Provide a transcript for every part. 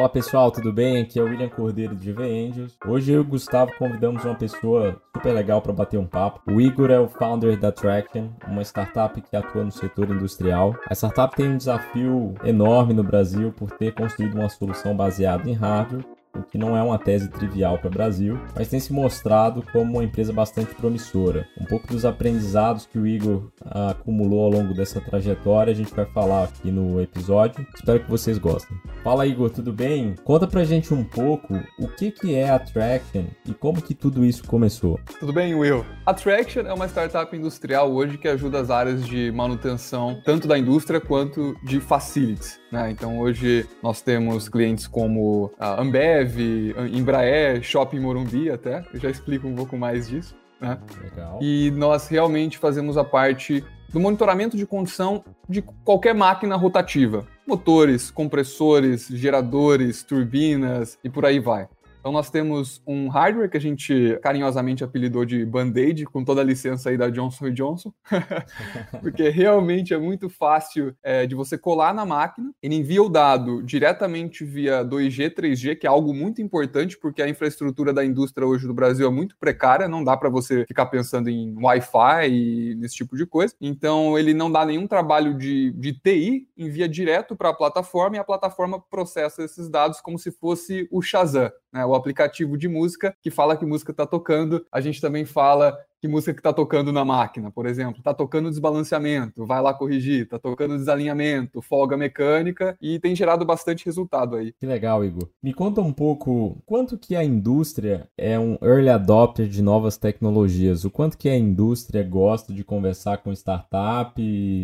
Fala pessoal, tudo bem? Aqui é o William Cordeiro de GV Angels. Hoje eu e o Gustavo convidamos uma pessoa super legal para bater um papo. O Igor é o founder da Traction, uma startup que atua no setor industrial. A startup tem um desafio enorme no Brasil por ter construído uma solução baseada em hardware o que não é uma tese trivial para o Brasil, mas tem se mostrado como uma empresa bastante promissora. Um pouco dos aprendizados que o Igor acumulou ao longo dessa trajetória a gente vai falar aqui no episódio. Espero que vocês gostem. Fala Igor, tudo bem? Conta pra gente um pouco o que, que é a Traction e como que tudo isso começou. Tudo bem, Will? A Traction é uma startup industrial hoje que ajuda as áreas de manutenção tanto da indústria quanto de facilities. Né? Então hoje nós temos clientes como a Ambev, Embraer, Shopping Morumbi até. Eu já explico um pouco mais disso. Né? Legal. E nós realmente fazemos a parte do monitoramento de condição de qualquer máquina rotativa. Motores, compressores, geradores, turbinas e por aí vai. Então nós temos um hardware que a gente carinhosamente apelidou de Band-Aid, com toda a licença aí da Johnson Johnson, porque realmente é muito fácil é, de você colar na máquina, ele envia o dado diretamente via 2G, 3G, que é algo muito importante, porque a infraestrutura da indústria hoje do Brasil é muito precária, não dá para você ficar pensando em Wi-Fi e nesse tipo de coisa. Então ele não dá nenhum trabalho de, de TI, envia direto para a plataforma e a plataforma processa esses dados como se fosse o Shazam né, o aplicativo de música que fala que música está tocando. A gente também fala que música que está tocando na máquina, por exemplo. Está tocando desbalanceamento, vai lá corrigir. Está tocando desalinhamento, folga mecânica e tem gerado bastante resultado aí. Que legal, Igor. Me conta um pouco quanto que a indústria é um early adopter de novas tecnologias. O quanto que a indústria gosta de conversar com startup.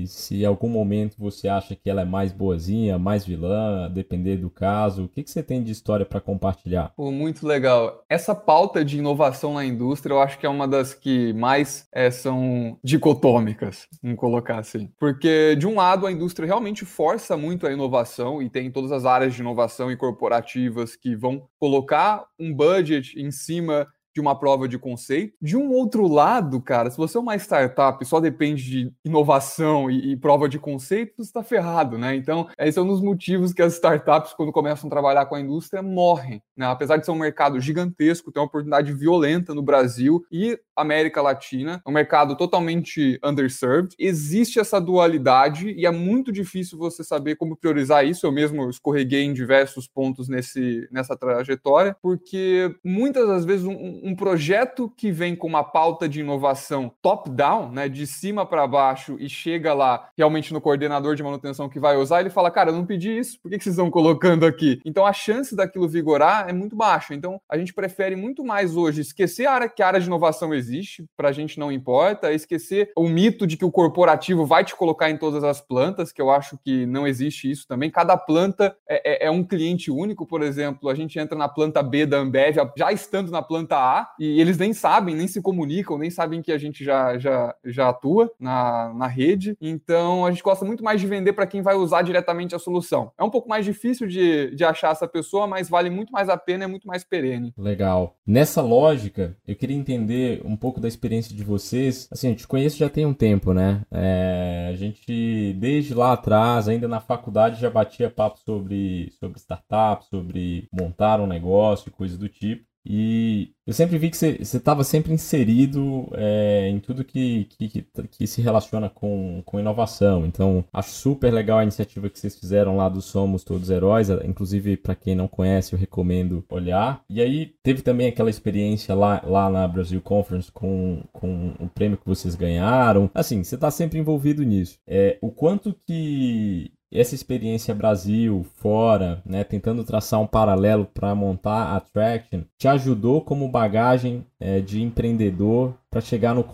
Se em algum momento você acha que ela é mais boazinha, mais vilã, depender do caso. O que, que você tem de história para compartilhar? Pô, muito legal. Essa pauta de inovação na indústria, eu acho que é uma das que mais é, são dicotômicas, vamos colocar assim. Porque, de um lado, a indústria realmente força muito a inovação e tem todas as áreas de inovação e corporativas que vão colocar um budget em cima de uma prova de conceito. De um outro lado, cara, se você é uma startup e só depende de inovação e, e prova de conceito, você está ferrado, né? Então, esse é um dos motivos que as startups, quando começam a trabalhar com a indústria, morrem. Né? Apesar de ser um mercado gigantesco, tem uma oportunidade violenta no Brasil e América Latina, um mercado totalmente underserved. Existe essa dualidade e é muito difícil você saber como priorizar isso. Eu mesmo escorreguei em diversos pontos nesse, nessa trajetória, porque muitas das vezes um, um projeto que vem com uma pauta de inovação top-down, né, de cima para baixo, e chega lá realmente no coordenador de manutenção que vai usar, ele fala: Cara, eu não pedi isso, por que, que vocês estão colocando aqui? Então a chance daquilo vigorar é muito baixa. Então a gente prefere muito mais hoje esquecer a área que a área de inovação existe, para a gente não importa, esquecer o mito de que o corporativo vai te colocar em todas as plantas, que eu acho que não existe isso também. Cada planta é, é, é um cliente único, por exemplo, a gente entra na planta B da Ambev, já estando na planta A, e eles nem sabem, nem se comunicam, nem sabem que a gente já, já, já atua na, na rede. Então a gente gosta muito mais de vender para quem vai usar diretamente a solução. É um pouco mais difícil de, de achar essa pessoa, mas vale muito mais a pena, é muito mais perene. Legal. Nessa lógica, eu queria entender um pouco da experiência de vocês. Assim, a gente conhece já tem um tempo, né? É, a gente, desde lá atrás, ainda na faculdade, já batia papo sobre, sobre startups, sobre montar um negócio, coisa do tipo. E eu sempre vi que você estava sempre inserido é, em tudo que, que, que, se relaciona com, com inovação. Então, acho super legal a iniciativa que vocês fizeram lá do Somos Todos Heróis. Inclusive, para quem não conhece, eu recomendo olhar. E aí, teve também aquela experiência lá, lá na Brasil Conference com, com o prêmio que vocês ganharam. Assim, você está sempre envolvido nisso. É, o quanto que essa experiência Brasil, fora, né, tentando traçar um paralelo para montar a Traction, te ajudou como bagagem é, de empreendedor para chegar, no,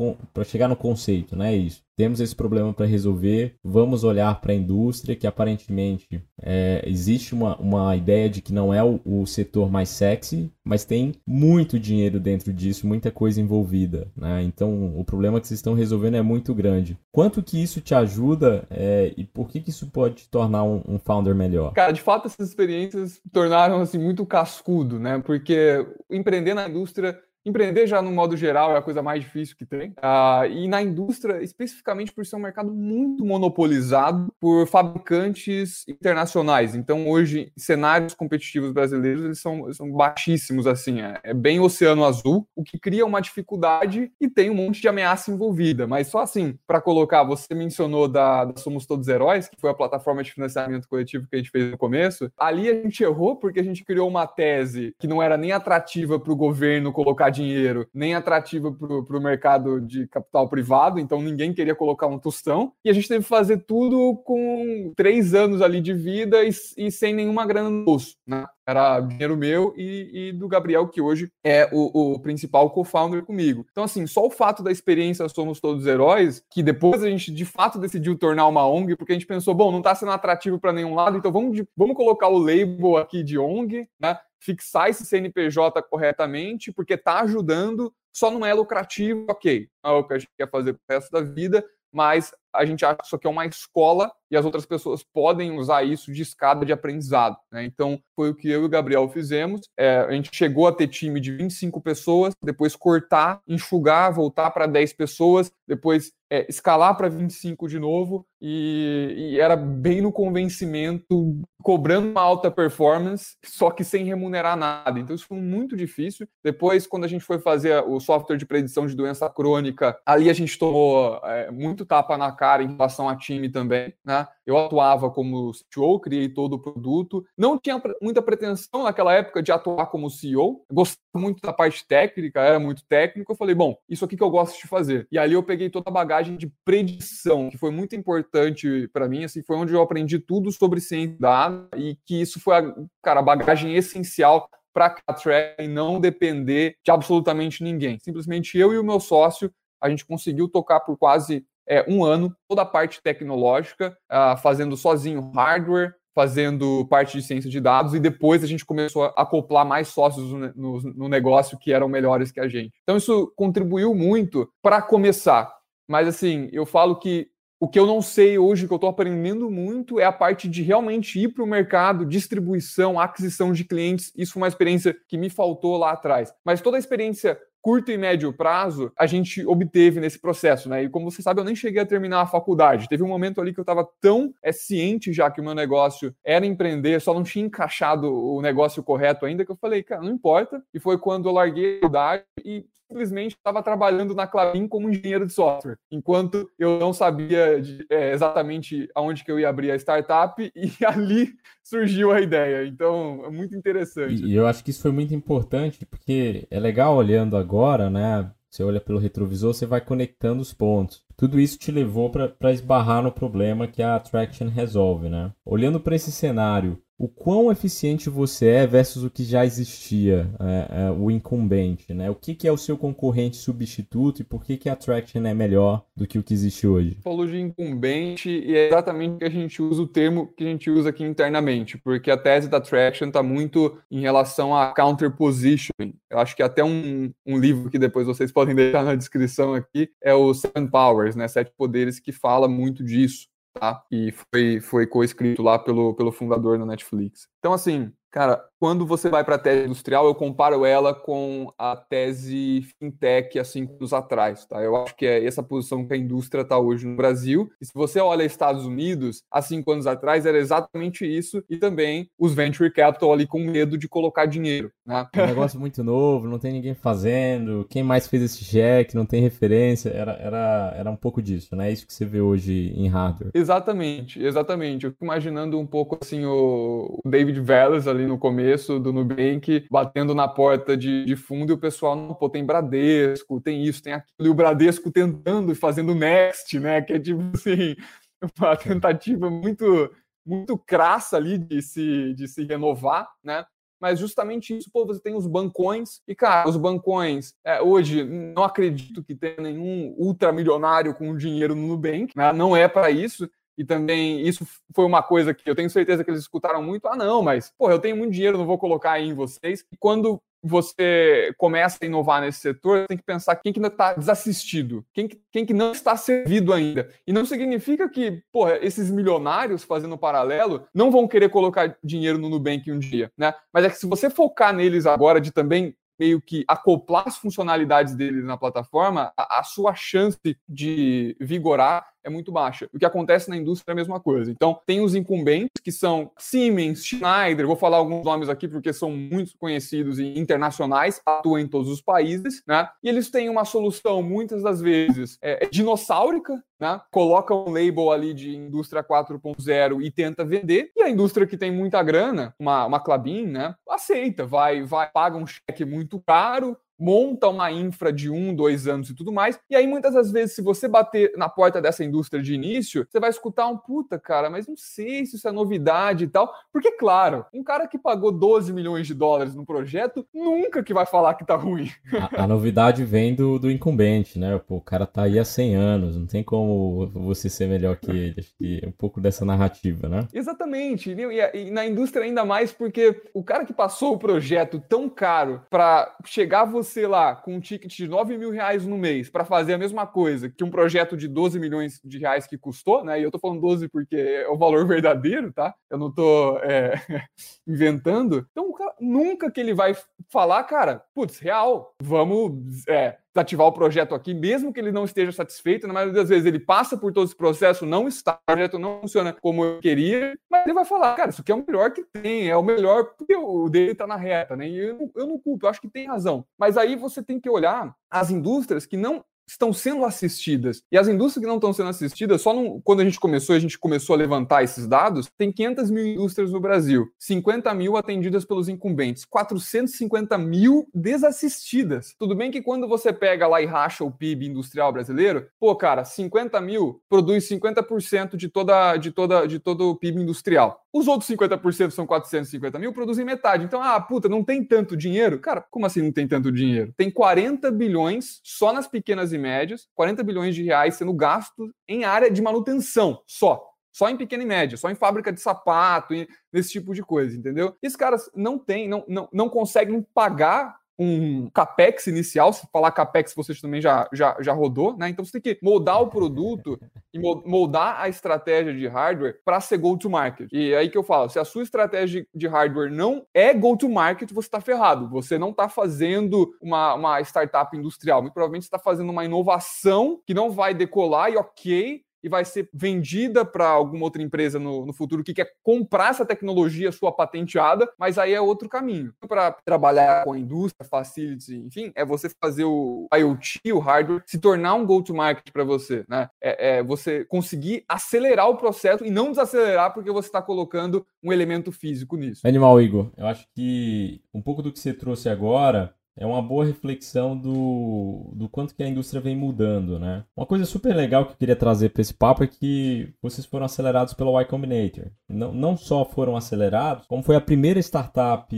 chegar no conceito, né? Isso. Temos esse problema para resolver, vamos olhar para a indústria, que aparentemente é, existe uma, uma ideia de que não é o, o, setor mais sexy, mas tem muito dinheiro dentro disso, muita coisa envolvida. Né? Então, o problema que vocês estão resolvendo é muito grande. Quanto que isso te ajuda é, e por que, que isso pode te tornar um, um, founder melhor? Cara, de fato, essas experiências tornaram assim, muito cascudo, né? porque empreender na indústria Empreender já no modo geral é a coisa mais difícil que tem. Uh, e na indústria, especificamente por ser um mercado muito monopolizado por fabricantes internacionais. Então, hoje, cenários competitivos brasileiros eles são, são baixíssimos, assim, é, é, bem oceano azul, o que cria uma dificuldade e tem um monte de ameaça envolvida. Mas só assim, para colocar, você mencionou da, da Somos Todos Heróis, que foi a plataforma de financiamento coletivo que a gente fez no começo. Ali a gente errou porque a gente criou uma tese que não era nem atrativa para o governo colocar dinheiro, nem atrativa para o mercado de capital privado, então ninguém queria colocar um tostão. E a gente teve que fazer tudo com três anos ali de vida e, e sem nenhuma grana no bolso, né? Era dinheiro meu e, e, do Gabriel, que hoje é o, o principal co-founder comigo. Então, assim, só o fato da experiência Somos Todos Heróis, que depois a gente de fato decidiu tornar uma ONG, porque a gente pensou, bom, não está sendo atrativo para nenhum lado, então vamos, vamos colocar o label aqui de ONG, né? Fixar esse CNPJ corretamente, porque está ajudando, só não é lucrativo, ok. É o que a gente quer fazer pro resto da vida, mas a gente acha que isso aqui é uma escola e as outras pessoas podem usar isso de escada de aprendizado. Né? Então, foi o que eu e o Gabriel fizemos. É, a gente chegou a ter time de 25 pessoas, depois cortar, enxugar, voltar para 10 pessoas, depois é, escalar para 25 de novo, e, e, era bem no convencimento, cobrando uma alta performance, só que sem remunerar nada. Então, isso foi muito difícil. Depois, quando a gente foi fazer o software de predição de doença crônica, ali a gente tomou é, muito tapa na cara em relação a time também, né? Eu atuava como CTO, criei todo o produto. Não tinha muita pretensão naquela época de atuar como CEO. Gostava muito da parte técnica, era muito técnico. Eu falei, bom, isso aqui que eu gosto de fazer. E ali eu peguei toda a bagagem de predição, que foi muito importante para mim. Assim, foi onde eu aprendi tudo sobre ciência da e que isso foi a, cara, a bagagem essencial para a Track e não depender de absolutamente ninguém. Simplesmente eu e o meu sócio, a gente conseguiu tocar por quase é, um ano toda a parte tecnológica, uh, fazendo sozinho hardware, fazendo parte de ciência de dados, e depois a gente começou a acoplar mais sócios no, no, no negócio que eram melhores que a gente. Então, isso contribuiu muito para começar. Mas, assim, eu falo que o que eu não sei hoje, que eu estou aprendendo muito, é a parte de realmente ir para o mercado, distribuição, aquisição de clientes. Isso foi uma experiência que me faltou lá atrás. Mas toda a experiência curto e médio prazo a gente obteve nesse processo, né? E como você sabe, eu nem cheguei a terminar a faculdade. Teve um momento ali que eu estava tão é, ciente já que o meu negócio era empreender, só não tinha encaixado o negócio correto ainda, que eu falei, cara, não importa. E foi quando eu larguei a faculdade e simplesmente estava trabalhando na Clabin como engenheiro de software, enquanto eu não sabia de, é, exatamente aonde que eu ia abrir a startup e ali surgiu a ideia. Então, é muito interessante. E eu acho que isso foi muito importante, porque é legal olhando agora, né? Você olha pelo retrovisor, você vai conectando os pontos. Tudo isso te levou para esbarrar no problema que a Attraction resolve, né? Olhando para esse cenário, o quão eficiente você é versus o que já existia, é, é, o incumbente, né? O que, que, é o seu concorrente substituto e por que, que a Traction é melhor do que o que existe hoje? Falou de incumbente e é exatamente que a gente usa o termo que a gente usa aqui internamente, porque a tese da Traction está muito em relação a counter positioning. Eu acho que até um, um livro que depois vocês podem deixar na descrição aqui é o Seven Powers, né? Sete Poderes, que fala muito disso tá? E foi, foi co-escrito lá pelo, pelo fundador da Netflix. Então, assim, Cara, quando você vai para a tese industrial, eu comparo ela com a tese fintech há cinco anos atrás, tá? Eu acho que é essa posição que a indústria está hoje no Brasil. E se você olha Estados Unidos, há cinco anos atrás era exatamente isso, e também os venture capital ali com medo de colocar dinheiro, né? É um negócio muito novo, não tem ninguém fazendo, quem mais fez esse cheque, não tem referência, era, era, era um pouco disso, né? Isso que você vê hoje em hardware. Exatamente, exatamente. Eu fico imaginando um pouco assim o David ali ali no começo do Nubank, batendo na porta de, de fundo e o pessoal, não, pô, tem Bradesco, tem isso, tem aquilo, e o Bradesco tentando e fazendo next, né? Que é tipo assim, uma tentativa muito, muito crassa ali de se, de se renovar, né? mas justamente isso, pô, você tem os bancões, e cara, os bancões, é, hoje, não acredito que tenha nenhum ultramilionário com dinheiro no Nubank, né? não é para isso, e também isso foi uma coisa que eu tenho certeza que eles escutaram muito. Ah, não, mas, pô, eu tenho muito dinheiro, não vou colocar aí em vocês. E quando você começa a inovar nesse setor, tem que pensar quem que está desassistido, quem que, quem que não está servido ainda. E não significa que, porra, esses milionários fazendo paralelo não vão querer colocar dinheiro no Nubank um dia, né? Mas é que se você focar neles agora de também meio que acoplar as funcionalidades dele na plataforma, a, a sua chance de vigorar é muito baixa. O que acontece na indústria é a mesma coisa. Então, tem os incumbentes, que são Siemens, Schneider, vou falar alguns nomes aqui porque são muito conhecidos e internacionais, atuam em todos os países, né? E eles têm uma solução, muitas das vezes, é, é dinossáurica, né? Coloca um label ali de indústria 4.0 e tenta vender, e a indústria que tem muita grana, uma, uma Clabin, né? Aceita, vai, vai, paga um cheque muito caro, monta uma infra de um, dois anos e tudo mais. E aí, muitas das vezes, se você bater na porta dessa indústria de início, você vai escutar um puta, cara, mas não sei se isso é novidade e tal. Porque, claro, um cara que pagou 12 milhões de dólares no projeto nunca que vai falar que tá ruim. A, a novidade vem do, do incumbente, né? Pô, o cara tá aí há 100 anos, não tem como você ser melhor que ele. Acho que é um pouco dessa narrativa, né? Exatamente. E, e na indústria ainda mais porque o cara que passou o projeto tão caro para chegar você você lá com um ticket de 9 mil reais no mês para fazer a mesma coisa que um projeto de 12 milhões de reais que custou, né? E eu tô falando 12 porque é o valor verdadeiro, tá? Eu não tô é, inventando. Então, nunca que ele vai falar, cara, putz, real, vamos é, desativar o projeto aqui, mesmo que ele não esteja satisfeito, na maioria das vezes ele passa por todo esse processo, não está, o projeto não funciona como eu queria, mas ele vai falar, cara, isso aqui é o melhor que tem, é o melhor, porque o dele está na reta, né? E eu, eu não culpo, eu acho que tem razão. Mas aí você tem que olhar as indústrias que não estão sendo assistidas. E as indústrias que não estão sendo assistidas, só quando a gente começou, a gente começou a levantar esses dados, tem 500 mil indústrias no Brasil, 50 mil atendidas pelos incumbentes, 450 mil desassistidas. Tudo bem que quando você pega lá e racha o PIB industrial brasileiro, pô, cara, 50 mil produz 50% de toda, de toda, de todo o PIB industrial. Os outros 50% são 450 mil, produzem metade. Então, ah, puta, não tem tanto dinheiro? Cara, como assim não tem tanto dinheiro? Tem 40 bilhões só nas pequenas e médias, 40 bilhões de reais sendo gastos em área de manutenção só. Só em pequena e média, só em fábrica de sapato, nesse tipo de coisa, entendeu? Esses caras não têm, não, não, não conseguem pagar um capex inicial, se falar capex você também já, já, já rodou, né? Então você tem que moldar o produto e moldar a estratégia de hardware para ser go-to-market. E é aí que eu falo, se a sua estratégia de hardware não é go-to-market, você está ferrado. Você não está fazendo uma, uma startup industrial. Muito provavelmente você está fazendo uma inovação que não vai decolar e ok, e vai ser vendida para alguma outra empresa no, no, futuro que quer comprar essa tecnologia sua patenteada, mas aí é outro caminho. Para trabalhar com a indústria, facilities, enfim, é você fazer o IoT, o hardware, se tornar um go-to-market para você, né? É, é, você conseguir acelerar o processo e não desacelerar porque você está colocando um elemento físico nisso. Animal, Igor, eu acho que um pouco do que você trouxe agora é uma boa reflexão do, do quanto que a indústria vem mudando, né? Uma coisa super legal que eu queria trazer para esse papo é que vocês foram acelerados pela Y Combinator. Não, não só foram acelerados, como foi a primeira startup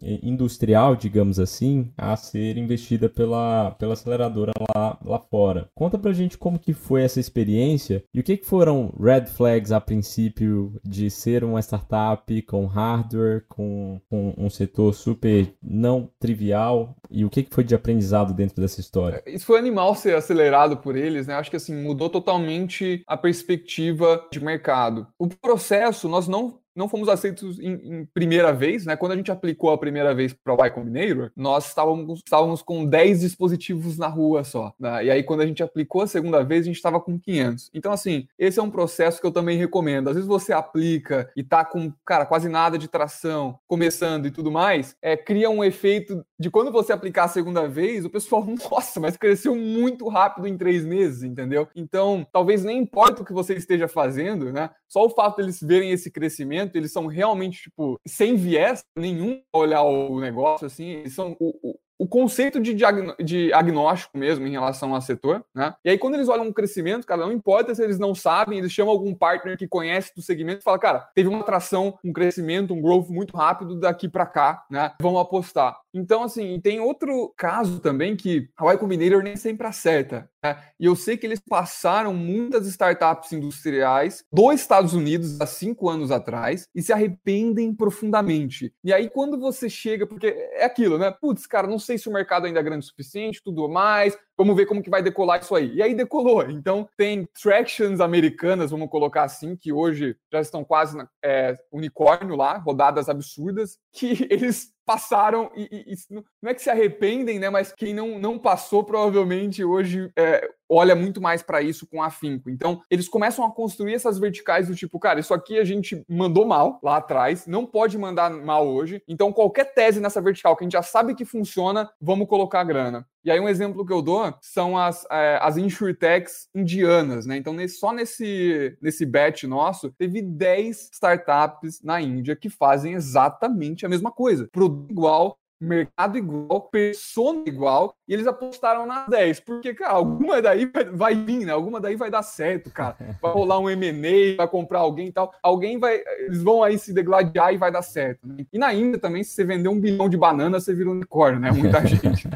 industrial, digamos assim, a ser investida pela, pela aceleradora lá, lá fora. Conta pra gente como que foi essa experiência e o que, que foram red flags a princípio de ser uma startup com hardware, com, com um setor super não trivial e o que, que foi de aprendizado dentro dessa história? Isso foi animal ser acelerado por eles, né? Acho que assim mudou totalmente a perspectiva de mercado. O processo nós não não fomos aceitos em, em, primeira vez, né? Quando a gente aplicou a primeira vez para o Y Combinator, nós estávamos, estávamos com 10 dispositivos na rua só. Né? E aí, quando a gente aplicou a segunda vez, a gente estava com 500. Então, assim, esse é um processo que eu também recomendo. Às vezes você aplica e tá com, cara, quase nada de tração, começando e tudo mais, é, cria um efeito de quando você aplicar a segunda vez, o pessoal, nossa, mas cresceu muito rápido em três meses, entendeu? Então, talvez nem importa o que você esteja fazendo, né? Só o fato deles verem esse crescimento, eles são realmente, tipo, sem viés nenhum olhar o negócio, assim, eles são o, o o conceito de, de agnóstico mesmo em relação ao setor, né? E aí, quando eles olham um crescimento, cara, não importa se eles não sabem, eles chamam algum partner que conhece do segmento e fala, cara, teve uma atração, um crescimento, um growth muito rápido daqui para cá, né? Vamos apostar. Então, assim, tem outro caso também que a Y Combinator nem sempre acerta. Né? E eu sei que eles passaram muitas startups industriais dos Estados Unidos há cinco anos atrás e se arrependem profundamente. E aí, quando você chega, porque é aquilo, né? Putz, cara, não sei se o mercado ainda é grande o suficiente, tudo mais, Vamos ver como que vai decolar isso aí. E aí decolou. Então tem tractions americanas, vamos colocar assim, que hoje já estão quase é, unicórnio lá, rodadas absurdas, que eles passaram e, e, e, não é que se arrependem, né? Mas quem não, não passou provavelmente hoje é, olha muito mais para isso com afinco. Então, eles começam a construir essas verticais do tipo, cara, isso aqui a gente mandou mal lá atrás, não pode mandar mal hoje. Então, qualquer tese nessa vertical que a gente já sabe que funciona, vamos colocar grana. E aí, um exemplo que eu dou são as, é, as insurtechs indianas, né? Então, nesse, só nesse, nesse batch nosso, teve 10 startups na Índia que fazem exatamente a mesma coisa. Produto igual, mercado igual, persona igual, e eles apostaram nas 10, porque, cara, alguma daí vai, vai vir, né? Alguma daí vai dar certo, cara. Vai rolar um M&A, vai comprar alguém e tal. Alguém vai, eles vão aí se degladiar e vai dar certo. Né? E na Índia também, se você vender um bilhão de bananas, você vira um unicórnio, né? Muita gente.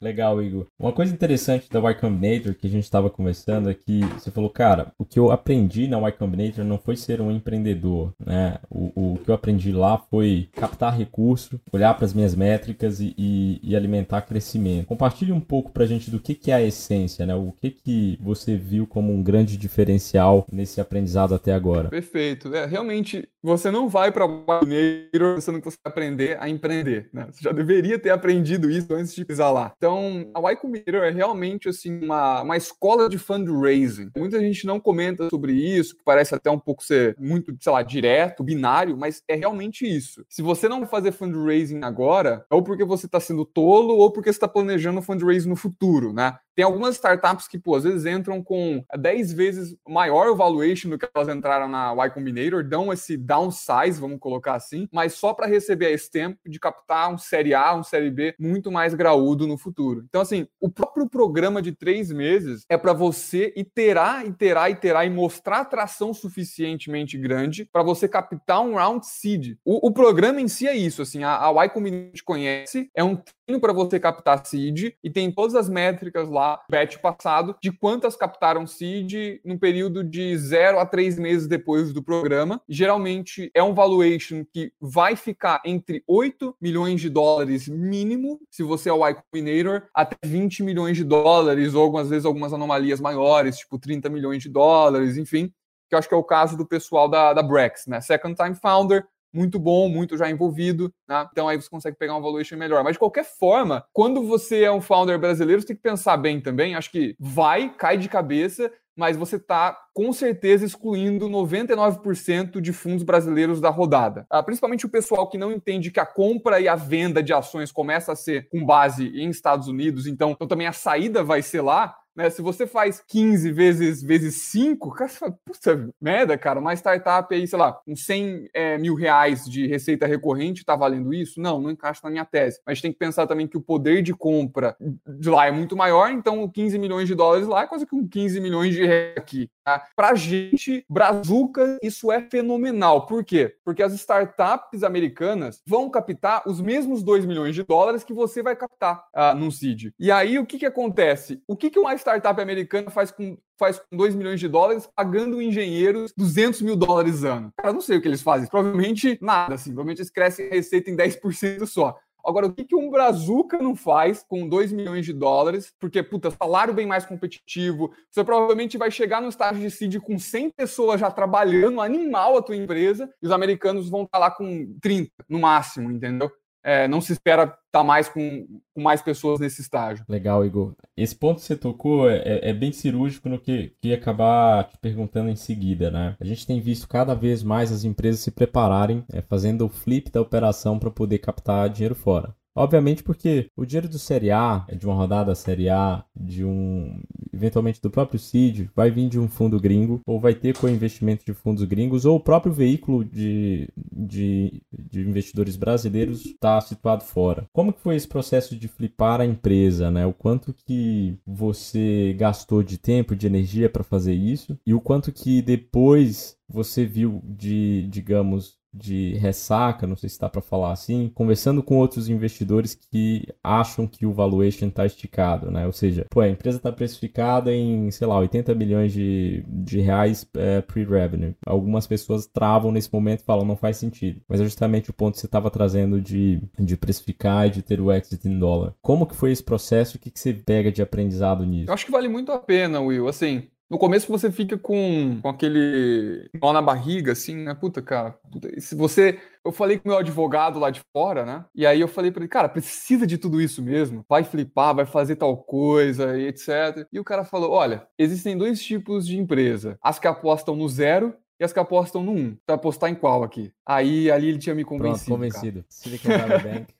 Legal, Igor. Uma coisa interessante da Y Combinator que a gente estava conversando é que você falou, cara, o que eu aprendi na Y Combinator não foi ser um empreendedor, né? O, o que eu aprendi lá foi captar recurso, olhar para as minhas métricas, e, e, e, alimentar crescimento. Compartilhe um pouco para a gente do que, que é a essência, né? O que, que você viu como um grande diferencial nesse aprendizado até agora. Perfeito. É, realmente, você não vai para o mineiro pensando que você vai aprender a empreender, né? Você já deveria ter aprendido isso antes de pisar lá. Então, a Y Combinator é realmente, assim, uma, uma escola de fundraising. Muita gente não comenta sobre isso, que parece até um pouco ser muito, sei lá, direto, binário, mas é realmente isso. Se você não fazer fundraising agora, ou porque você está sendo tolo, ou porque você está planejando fundraising no futuro, né? Tem algumas startups que, pô, às vezes entram com 10 vezes maior valuation do que elas entraram na Y Combinator, dão esse downsize, vamos colocar assim, mas só para receber esse tempo de captar um série A, um série B muito mais graúdo no futuro. Então, assim, o próprio programa de três meses é para você iterar, iterar, iterar e mostrar atração suficientemente grande para você captar um round seed. O, o, programa em si é isso, assim, a, a Y Combinator conhece, é um treino para você captar seed e tem todas as métricas lá lá, batch passado, de quantas captaram seed no período de 0 a 3 meses depois do programa. Geralmente é um valuation que vai ficar entre 8 milhões de dólares mínimo, se você é o Y Combinator, até 20 milhões de dólares, ou algumas vezes algumas anomalias maiores, tipo 30 milhões de dólares, enfim que eu acho que é o caso do pessoal da, da Brex, né? Second Time Founder, muito bom, muito já envolvido, né? Então aí você consegue pegar um valuation melhor. Mas de qualquer forma, quando você é um founder brasileiro, você tem que pensar bem também. Acho que vai, cai de cabeça, mas você está com certeza excluindo 99% de fundos brasileiros da rodada. Ah, principalmente o pessoal que não entende que a compra e a venda de ações começa a ser com base em Estados Unidos, então, então também a saída vai ser lá. Né? Se você faz 15 vezes, vezes 5, cara, você fala, puta merda, cara, uma startup aí, sei lá, uns 100 é, mil reais de receita recorrente tá valendo isso? Não, não encaixa na minha tese. Mas tem que pensar também que o poder de compra de lá é muito maior, então 15 milhões de dólares lá é quase que um 15 milhões de reais aqui. Tá? Pra gente, Brazuca, isso é fenomenal. Por quê? Porque as startups americanas vão captar os mesmos 2 milhões de dólares que você vai captar uh, num seed. E aí, o que que acontece? O que que uma startup americana faz com faz com 2 milhões de dólares, pagando engenheiros 200 mil dólares ano. Cara, não sei o que eles fazem. Provavelmente nada, assim. Provavelmente eles crescem a receita em 10% só. Agora, o que, que um Brazuca não faz com 2 milhões de dólares? Porque, puta, salário bem mais competitivo. Você provavelmente vai chegar no estágio de seed com 100 pessoas já trabalhando, animal a tua empresa, e os americanos vão estar lá com 30 no máximo, entendeu? É, não se espera estar tá mais com, com, mais pessoas nesse estágio. Legal, Igor. Esse ponto que você tocou é, é, é bem cirúrgico no que, que acabar te perguntando em seguida, né? A gente tem visto cada vez mais as empresas se prepararem, é, fazendo o flip da operação para poder captar dinheiro fora. Obviamente porque o dinheiro do Série A, de uma rodada Série A, de um eventualmente do próprio CID, vai vir de um fundo gringo, ou vai ter co-investimento de fundos gringos, ou o próprio veículo de, de, de investidores brasileiros está situado fora. Como que foi esse processo de flipar a empresa, né? O quanto que você gastou de tempo, de energia para fazer isso, e o quanto que depois você viu de, digamos, de ressaca, não sei se está para falar assim, conversando com outros investidores que acham que o valuation está esticado, né? Ou seja, pô, a empresa está precificada em, sei lá, 80 milhões de, de reais é, pre-revenue. Algumas pessoas travam nesse momento e falam, não faz sentido. Mas é justamente o ponto que você estava trazendo de, de precificar e de ter o exit em dólar. Como que foi esse processo? O que, que você pega de aprendizado nisso? Eu acho que vale muito a pena, Will. Assim, no começo você fica com, com aquele nó na barriga, assim, né? Puta, cara, puta, se você eu falei com o meu advogado lá de fora, né? E aí eu falei para ele, cara, precisa de tudo isso mesmo? Vai flipar, vai fazer tal coisa e etc. E o cara falou: olha, existem dois tipos de empresa: as que apostam no zero e as que apostam no 1. Tá apostar em qual aqui? Aí ali ele tinha me convencido. Pronto, convencido. Silicon Valley Bank.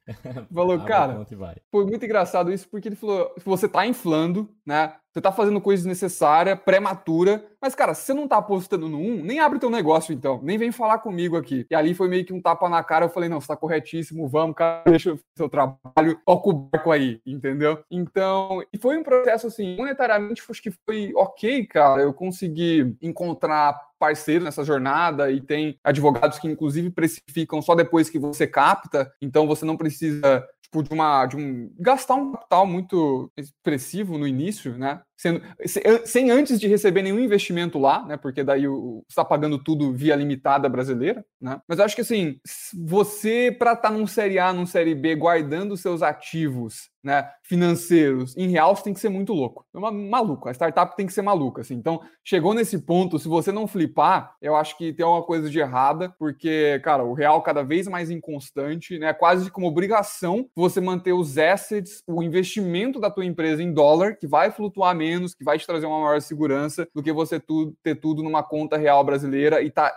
Falou, cara, foi muito engraçado isso, porque ele falou: você tá inflando, né? Você tá fazendo coisa desnecessária, prematura, mas, cara, se você não tá apostando no 1, nem abre teu negócio, então. Nem vem falar comigo aqui. E ali foi meio que um tapa na cara. Eu falei, não, você tá corretíssimo, vamos, cara, deixa o seu trabalho, toca o barco aí, entendeu? Então, e foi um processo, assim, monetariamente, acho que foi ok, cara. Eu consegui encontrar parceiros nessa jornada e tem advogados que, inclusive, precificam só depois que você capta, então você não precisa tipo, de uma de um gastar um capital muito expressivo no início, né? Sendo, sem antes de receber nenhum investimento lá, né? Porque daí o, está pagando tudo via limitada brasileira, né? Mas eu acho que assim, você para estar tá num série A, num série B, guardando seus ativos né, financeiros em real, você tem que ser muito louco. É uma, maluco. A startup tem que ser maluca. Assim. Então, chegou nesse ponto, se você não flipar, eu acho que tem alguma coisa de errada, porque, cara, o real cada vez mais inconstante, né? Quase como obrigação você manter os assets, o investimento da tua empresa em dólar, que vai flutuar menos, que vai te trazer uma maior segurança do que você ter tudo numa conta real brasileira e tá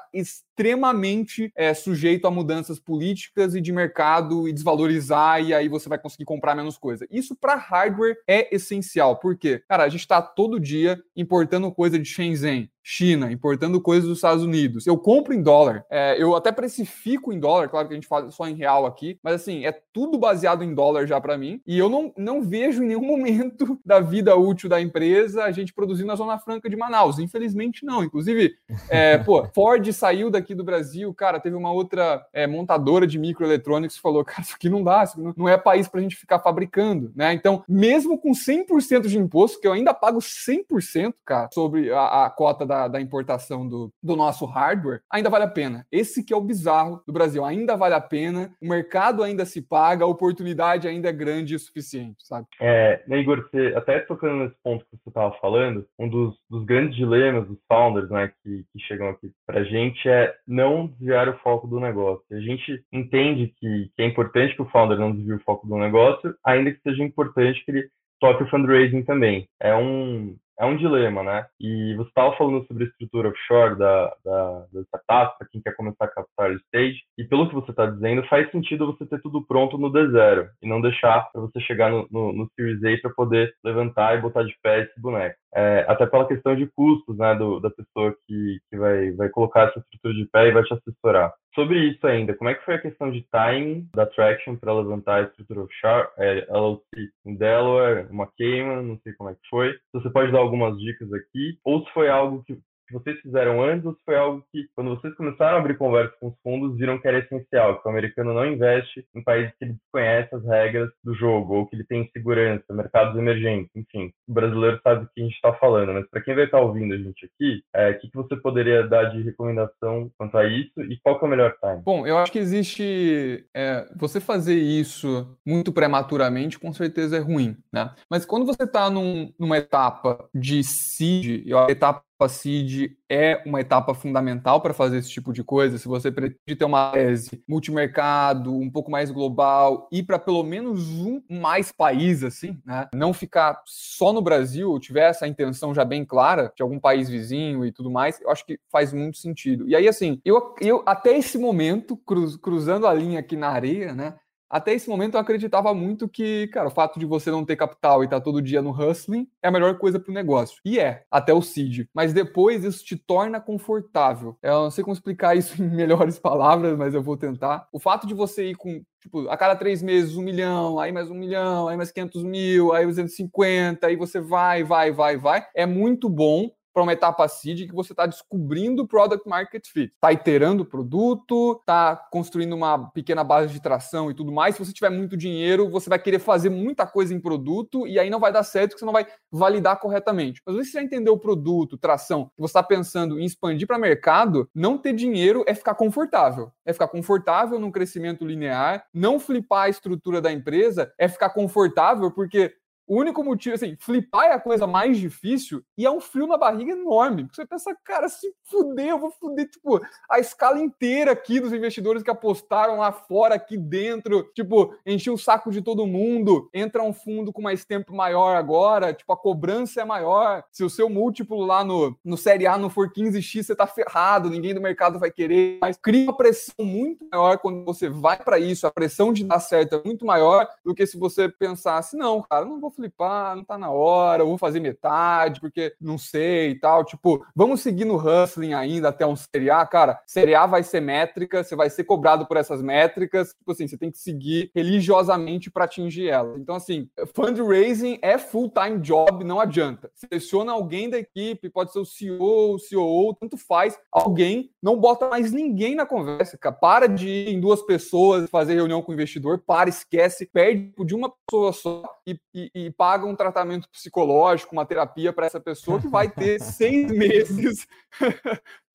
extremamente é, sujeito a mudanças políticas e de mercado e desvalorizar, e aí você vai conseguir comprar menos coisa. Isso para hardware é essencial, porque, cara, a gente está todo dia importando coisa de Shenzhen, China, importando coisas dos Estados Unidos. Eu compro em dólar, é, eu até precifico em dólar, claro que a gente fala só em real aqui, mas assim, é tudo baseado em dólar já para mim, e eu não, não vejo em nenhum momento da vida útil da empresa a gente produzir na Zona Franca de Manaus. Infelizmente, não. Inclusive, é, pô, Ford saiu daqui do Brasil, cara, teve uma outra é, montadora de microeletrônicos que falou, cara, isso aqui não dá, isso não, é país para a gente ficar fabricando, né? Então, mesmo com 100% de imposto, que eu ainda pago 100%, cara, sobre a, a cota da da, importação do, do nosso hardware, ainda vale a pena. Esse que é o bizarro do Brasil. Ainda vale a pena, o mercado ainda se paga, a oportunidade ainda é grande o suficiente, sabe? É, né, Igor, você, até tocando nesse ponto que você estava falando, um dos, dos, grandes dilemas dos founders, né, que, que chegam aqui para a gente é não desviar o foco do negócio. A gente entende que, que é importante que o founder não desvie o foco do negócio, ainda que seja importante que ele toque o fundraising também. É um, é um dilema, né? E você estava falando sobre a estrutura offshore da, da, da startup, para quem quer começar a captar stage, e pelo que você está dizendo, faz sentido você ter tudo pronto no D0 e não deixar para você chegar no, no, no Series A para poder levantar e botar de pé esse boneco. É, até pela questão de custos, né, do, da pessoa que, que vai, vai colocar essa estrutura de pé e vai te assessorar. Sobre isso ainda, como é que foi a questão de timing da Traction para levantar a estrutura offshore, é, LLC em Delaware, uma Cayman, não sei como é que foi. Se você pode dar algumas dicas aqui, ou se foi algo que que vocês fizeram antes ou foi algo que, quando vocês começaram a abrir conversa com os fundos, viram que era essencial, que o americano não investe em países que ele desconhece as regras do jogo, ou que ele tem segurança, mercados emergentes, enfim. O brasileiro sabe o que a gente está falando, mas para quem vai estar tá ouvindo a gente aqui, é, o que, que você poderia dar de recomendação quanto a isso e qual que é o melhor time? Bom, eu acho que existe. É, você fazer isso muito prematuramente, com certeza é ruim, né? Mas quando você está num, numa etapa de seed, etapa seed é uma etapa fundamental para fazer esse tipo de coisa. Se você pretende ter uma tese multimercado, um pouco mais global, e para pelo menos um mais país, assim, né? Não ficar só no Brasil, tiver essa intenção já bem clara de algum país vizinho e tudo mais, eu acho que faz muito sentido. E aí, assim, eu, eu até esse momento, cruz, cruzando a linha aqui na areia, né? Até esse momento eu acreditava muito que, cara, o fato de você não ter capital e estar tá todo dia no hustling é a melhor coisa para o negócio. E é, até o seed. Mas depois isso te torna confortável. Eu não sei como explicar isso em melhores palavras, mas eu vou tentar. O fato de você ir com tipo, a cada três meses um milhão, aí mais um milhão, aí mais 500 mil, aí 250, aí você vai, vai, vai, vai, é muito bom para uma etapa seed que você está descobrindo o product market fit, está iterando o produto, está construindo uma pequena base de tração e tudo mais. Se você tiver muito dinheiro, você vai querer fazer muita coisa em produto e aí não vai dar certo porque você não vai validar corretamente. Mas você já entendeu o produto, tração, que você está pensando em expandir para mercado, não ter dinheiro é ficar confortável. É ficar confortável num crescimento linear, não flipar a estrutura da empresa, é ficar confortável porque o único motivo, assim, flipar é a coisa mais difícil e é um frio na barriga enorme. Porque você pensa, cara, se fuder, eu vou fuder, tipo, a escala inteira aqui dos investidores que apostaram lá fora, aqui dentro, tipo, encher o saco de todo mundo, entra um fundo com mais tempo maior agora, tipo, a cobrança é maior. Se o seu múltiplo lá no, no Série A não for 15x, você tá ferrado, ninguém do mercado vai querer, mas cria uma pressão muito maior quando você vai para isso, a pressão de dar certo é muito maior do que se você pensasse, não, cara, não vou flipar, não tá na hora, vou fazer metade, porque não sei e tal. Tipo, vamos seguir no hustling ainda até um Série A, cara. Série A vai ser métrica, você vai ser cobrado por essas métricas, tipo assim, você tem que seguir religiosamente para atingir ela. Então, assim, fundraising é full-time job, não adianta. Seleciona alguém da equipe, pode ser o CEO, o COO, tanto faz, alguém, não bota mais ninguém na conversa, cara. Para de ir em duas pessoas, fazer reunião com o investidor, para, esquece, perde de uma pessoa só e, e, e paga um tratamento psicológico, uma terapia para essa pessoa que vai ter seis meses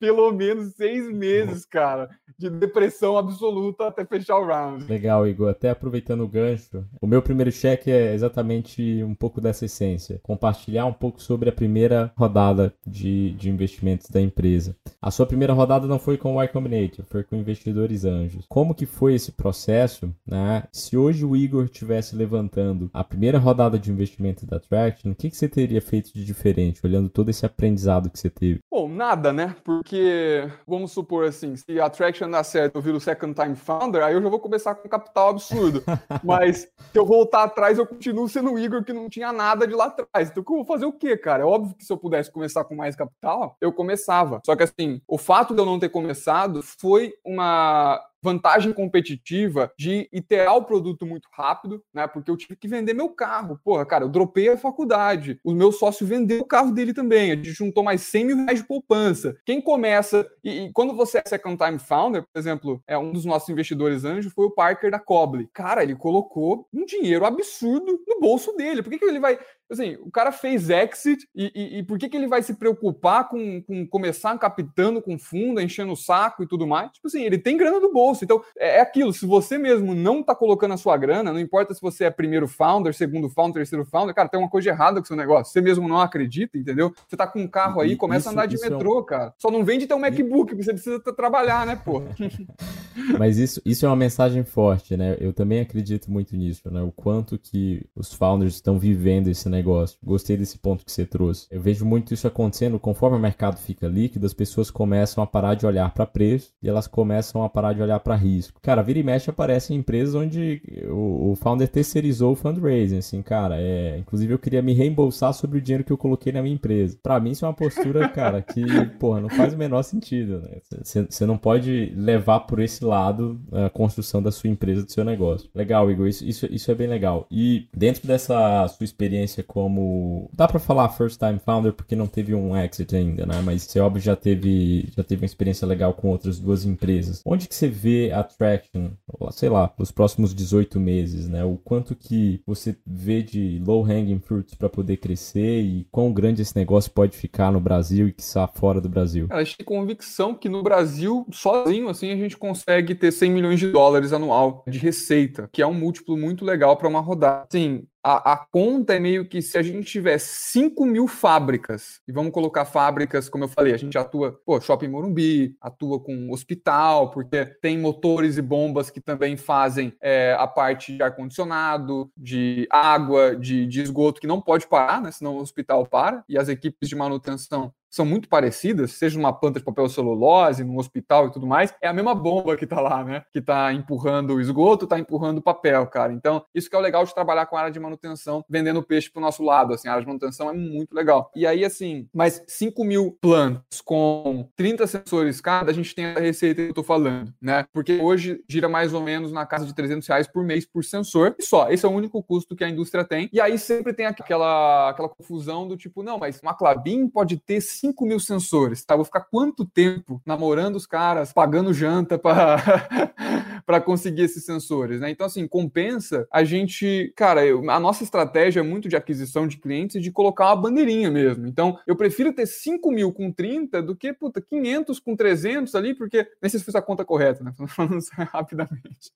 pelo menos seis meses, cara, de depressão absoluta até fechar o round. Legal, Igor. Até aproveitando o gancho, o meu primeiro cheque é exatamente um pouco dessa essência. Compartilhar um pouco sobre a primeira rodada de, de investimentos da empresa. A sua primeira rodada não foi com o Y Combinator, foi com investidores anjos. Como que foi esse processo? Né? Se hoje o Igor estivesse levantando a primeira rodada de investimento da Traction, o que, que você teria feito de diferente, olhando todo esse aprendizado que você teve? Bom, nada, né? Porque porque, vamos supor assim, se a Traction dá certo, eu viro Second Time Founder, aí eu já vou começar com um capital absurdo. Mas se eu voltar atrás, eu continuo sendo o Igor que não tinha nada de lá atrás. Então, eu vou fazer o quê, cara? É óbvio que se eu pudesse começar com mais capital, eu começava. Só que assim, o fato de eu não ter começado foi uma vantagem competitiva de iterar o produto muito rápido, né? Porque eu tive que vender meu carro. Porra, cara, eu dropei a faculdade. O meu sócio vendeu o carro dele também. A gente juntou mais 100 mil reais de poupança. Quem começa, e, e quando você é second time founder, por exemplo, é um dos nossos investidores anjos foi o Parker da Coble. Cara, ele colocou um dinheiro absurdo no bolso dele. Por que, que ele vai assim, o cara fez exit e, e, e, por que, que ele vai se preocupar com, com começar captando com fundo, enchendo o saco e tudo mais? Tipo assim, ele tem grana do bolso. Então, é, é aquilo. Se você mesmo não tá colocando a sua grana, não importa se você é primeiro founder, segundo founder, terceiro founder, cara, tem uma coisa errada com o seu negócio. Você mesmo não acredita, entendeu? Você tá com um carro aí, começa isso, a andar de metrô, é um... cara. Só não vende ter um MacBook, porque você precisa trabalhar, né, pô? Mas isso, isso é uma mensagem forte, né? Eu também acredito muito nisso, né? O quanto que os founders estão vivendo esse negócio negócio. Gostei desse ponto que você trouxe. Eu vejo muito isso acontecendo conforme o mercado fica líquido, as pessoas começam a parar de olhar para preço e elas começam a parar de olhar para risco. Cara, vira e mexe aparecem empresas onde o, founder terceirizou o fundraising, assim, cara, é, inclusive eu queria me reembolsar sobre o dinheiro que eu coloquei na minha empresa. Para mim isso é uma postura, cara, que, porra, não faz o menor sentido, né? Você não pode levar por esse lado a construção da sua empresa, do seu negócio. Legal, Igor, isso, isso, isso é bem legal. E dentro dessa sua experiência como. Dá para falar first time founder porque não teve um exit ainda, né? Mas você, óbvio, já teve, já teve uma experiência legal com outras duas empresas. Onde que você vê a Traction, sei lá, nos próximos 18 meses, né? O quanto que você vê de low hanging fruits para poder crescer e quão grande esse negócio pode ficar no Brasil e que está fora do Brasil? a gente tem convicção que no Brasil, sozinho, assim, a gente consegue ter 100 milhões de dólares anual de receita, que é um múltiplo muito legal para uma rodada. Sim, a, a, conta é meio que se a gente tiver 5 mil fábricas, e vamos colocar fábricas, como eu falei, a gente atua, pô, Shopping Morumbi, atua com hospital, porque tem motores e bombas que também fazem é, a parte de ar-condicionado, de água, de, de esgoto, que não pode parar, né? Senão o hospital para, e as equipes de manutenção são muito parecidas, seja numa planta de papel celulose, num hospital e tudo mais, é a mesma bomba que tá lá, né? Que tá empurrando o esgoto, tá empurrando o papel, cara. Então, isso que é o legal de trabalhar com a área de manutenção, vendendo peixe pro nosso lado, assim, a área de manutenção é muito legal. E aí, assim, mais 5 mil plantas com 30 sensores cada, a gente tem a receita que eu tô falando, né? Porque hoje gira mais ou menos na casa de 300 reais por mês por sensor, e só, esse é o único custo que a indústria tem. E aí sempre tem aquela, aquela confusão do tipo, não, mas uma Clabin pode ter 5 mil sensores, tá? Vou ficar quanto tempo namorando os caras, pagando janta para para conseguir esses sensores, né? Então, assim, compensa a gente, cara, eu, a nossa estratégia é muito de aquisição de clientes de colocar uma bandeirinha mesmo. Então, eu prefiro ter 5 mil com 30 do que, puta, 500 com 300 ali, porque, nem sei se fiz a conta correta, né? Falando rapidamente.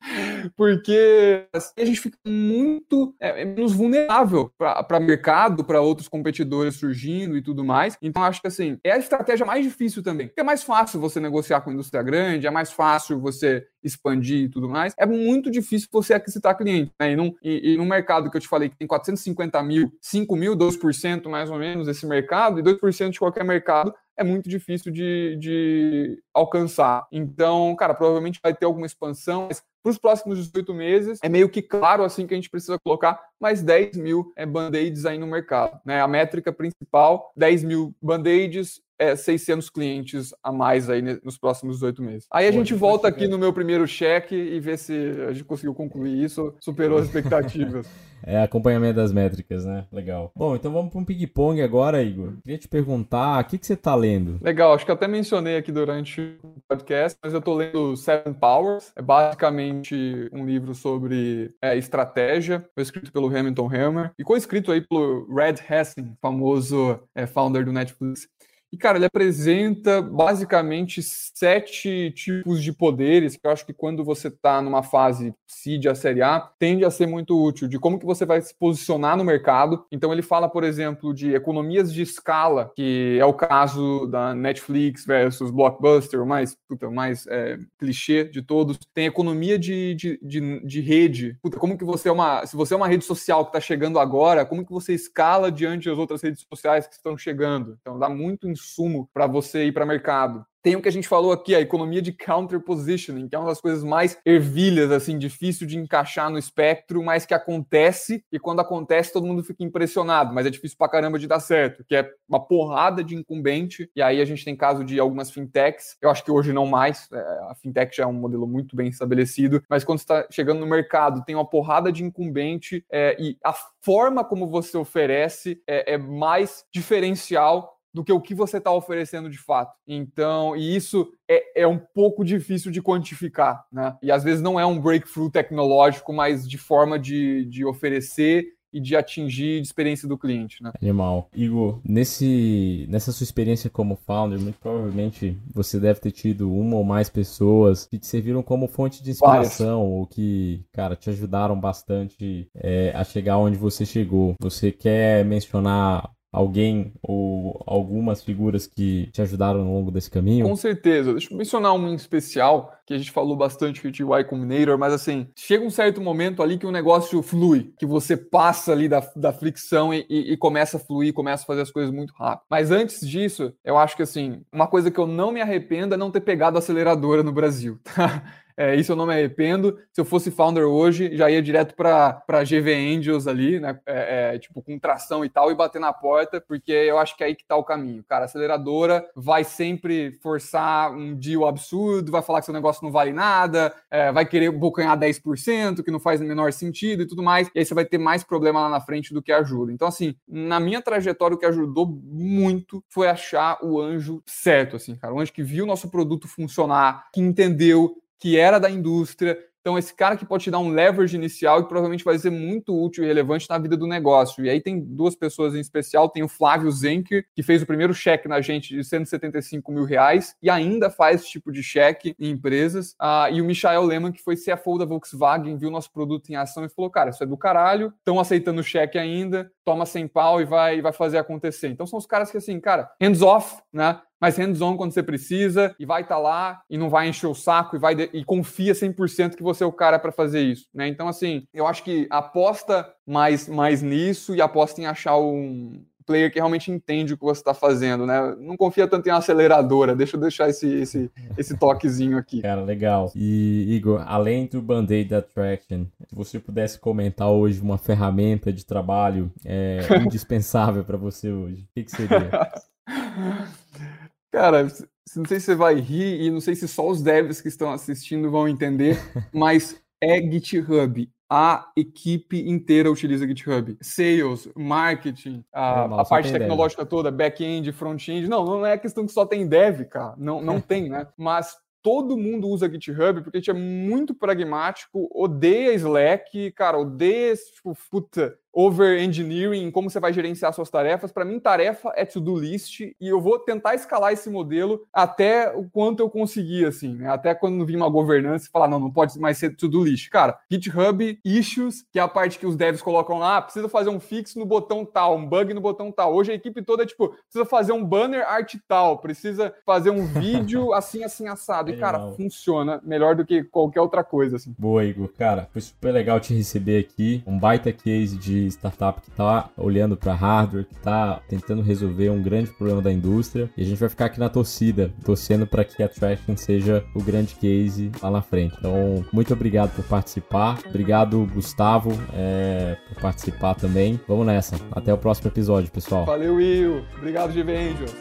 Porque assim, a gente fica muito é, é menos vulnerável para mercado, para outros competidores surgindo e tudo mais. Então, acho que, assim, é a estratégia mais difícil também. Porque é mais fácil você negociar com indústria grande, é mais fácil você expandir e tudo mais, é muito difícil você aquisitar cliente. Né? E, num, e, e no mercado que eu te falei que tem 450 mil, 5 mil, 2% mais ou menos desse mercado, e 2% de qualquer mercado, é muito difícil de, de alcançar. Então, cara, provavelmente vai ter alguma expansão, mas para os próximos 18 meses, é meio que claro assim que a gente precisa colocar mais 10 mil é, band-aids aí no mercado. Né? A métrica principal, 10 mil band-aids, é, 600 clientes a mais aí nos próximos 18 meses. Aí a gente volta aqui no meu primeiro cheque e vê se a gente conseguiu concluir isso, superou as expectativas. É acompanhamento das métricas, né? Legal. Bom, então vamos para um ping-pong agora, Igor. Queria te perguntar, o que, que você está lendo? Legal, acho que até mencionei aqui durante o podcast, mas eu estou lendo Seven Powers. É basicamente um livro sobre é, estratégia, foi escrito pelo Hamilton Helmer e co-escrito aí pelo Red Hastings, famoso é, founder do Netflix. E, cara, ele apresenta basicamente sete tipos de poderes que eu acho que quando você está numa fase seed a série A, tende a ser muito útil, de como que você vai se posicionar no mercado. Então ele fala, por exemplo, de economias de escala, que é o caso da Netflix versus Blockbuster, o mais, puta, mais é, clichê de todos. Tem economia de, de, de, de, rede. Puta, como que você é uma... Se você é uma rede social que está chegando agora, como que você escala diante das outras redes sociais que estão chegando? Então dá muito insumo para você ir para mercado. Tem o que a gente falou aqui, a economia de counter positioning, que é uma das coisas mais ervilhas, assim, difícil de encaixar no espectro, mas que acontece e quando acontece todo mundo fica impressionado, mas é difícil pra caramba de dar certo, que é uma porrada de incumbente, e aí a gente tem caso de algumas fintechs, eu acho que hoje não mais, é, a fintech já é um modelo muito bem estabelecido, mas quando está chegando no mercado, tem uma porrada de incumbente é, e a forma como você oferece é, é mais diferencial do que o que você está oferecendo de fato. Então, e isso é, é, um pouco difícil de quantificar, né? E às vezes não é um breakthrough tecnológico, mas de forma de, de oferecer e de atingir a experiência do cliente, né? Animal. Igor, nesse, nessa sua experiência como founder, muito provavelmente você deve ter tido uma ou mais pessoas que te serviram como fonte de inspiração Várias. ou que, cara, te ajudaram bastante é, a chegar onde você chegou. Você quer mencionar alguém ou algumas figuras que te ajudaram ao longo desse caminho? Com certeza. Deixa eu mencionar um em especial, que a gente falou bastante com o Y Combinator, mas assim, chega um certo momento ali que o negócio flui, que você passa ali da, da fricção e, e, e começa a fluir, começa a fazer as coisas muito rápido. Mas antes disso, eu acho que assim, uma coisa que eu não me arrependo é não ter pegado a aceleradora no Brasil. Tá? É, isso eu não me arrependo. Se eu fosse founder hoje, já ia direto para GV Angels ali, né? É, é, tipo, com tração e tal, e bater na porta, porque eu acho que é aí que tá o caminho. Cara, aceleradora vai sempre forçar um deal absurdo, vai falar que seu negócio não vale nada, é, vai querer bocanhar 10%, que não faz o menor sentido e tudo mais. E aí você vai ter mais problema lá na frente do que ajuda. Então, assim, na minha trajetória, o que ajudou muito foi achar o anjo certo, assim, cara. O anjo que viu o nosso produto funcionar, que entendeu que era da indústria. Então, esse cara que pode te dar um leverage inicial e provavelmente vai ser muito útil e relevante na vida do negócio. E aí tem duas pessoas em especial. Tem o Flávio Zenker, que fez o primeiro cheque na gente de 175 mil reais e ainda faz esse tipo de cheque em empresas. Ah, e o Michael Lehmann, que foi CFO da Volkswagen, viu nosso produto em ação e falou: cara, isso é do caralho, estão aceitando o cheque ainda, toma sem pau e vai, vai fazer acontecer. Então são os caras que, assim, cara, hands off, né? Mas hands-on quando você precisa e vai estar tá lá e não vai encher o saco e vai e confia 100% que você é o cara para fazer isso, né? Então assim, eu acho que aposta mais mais nisso e aposta em achar um player que realmente entende o que você está fazendo, né? Não confia tanto em uma aceleradora. Deixa eu deixar esse, esse, esse toquezinho aqui. Cara, legal. E, Igor, além do Band-Aid Attraction, se você pudesse comentar hoje uma ferramenta de trabalho é, indispensável para você hoje, o que, que seria? Cara, não sei se você vai rir e não sei se só os devs que estão assistindo vão entender, mas é GitHub. a equipe inteira utiliza GitHub. Sales, marketing, a, a parte tecnológica dev. toda, back-end, front-end. Não, não é questão que só tem dev, cara. Não, não tem, né? Mas todo mundo usa GitHub porque a gente é muito pragmático, odeia Slack, cara, odeia, tipo, puta, over engineering, como você vai gerenciar suas tarefas. Para mim, tarefa é to-do list e eu vou tentar escalar esse modelo até o quanto eu conseguir, assim, né? Até quando vir uma governança e falar, não, não pode mais ser to-do list. Cara, GitHub Issues, que é a parte que os devs colocam lá, ah, precisa fazer um fix no botão tal, um bug no botão tal. Hoje a equipe toda é tipo, precisa fazer um banner art tal, precisa fazer um vídeo assim, assim, assado. E, cara, funciona melhor do que qualquer outra coisa, assim. Boa, Igor. Cara, foi super legal te receber aqui. Um baita case de startup que está olhando para hardware, que está tentando resolver um grande problema da indústria. E a gente vai ficar aqui na torcida, torcendo para que a Tracking seja o grande case lá na frente. Então, muito obrigado por participar. Obrigado, Gustavo, é, por participar também. Vamos nessa. Até o próximo episódio, pessoal. Valeu, Will. Obrigado, de Angels.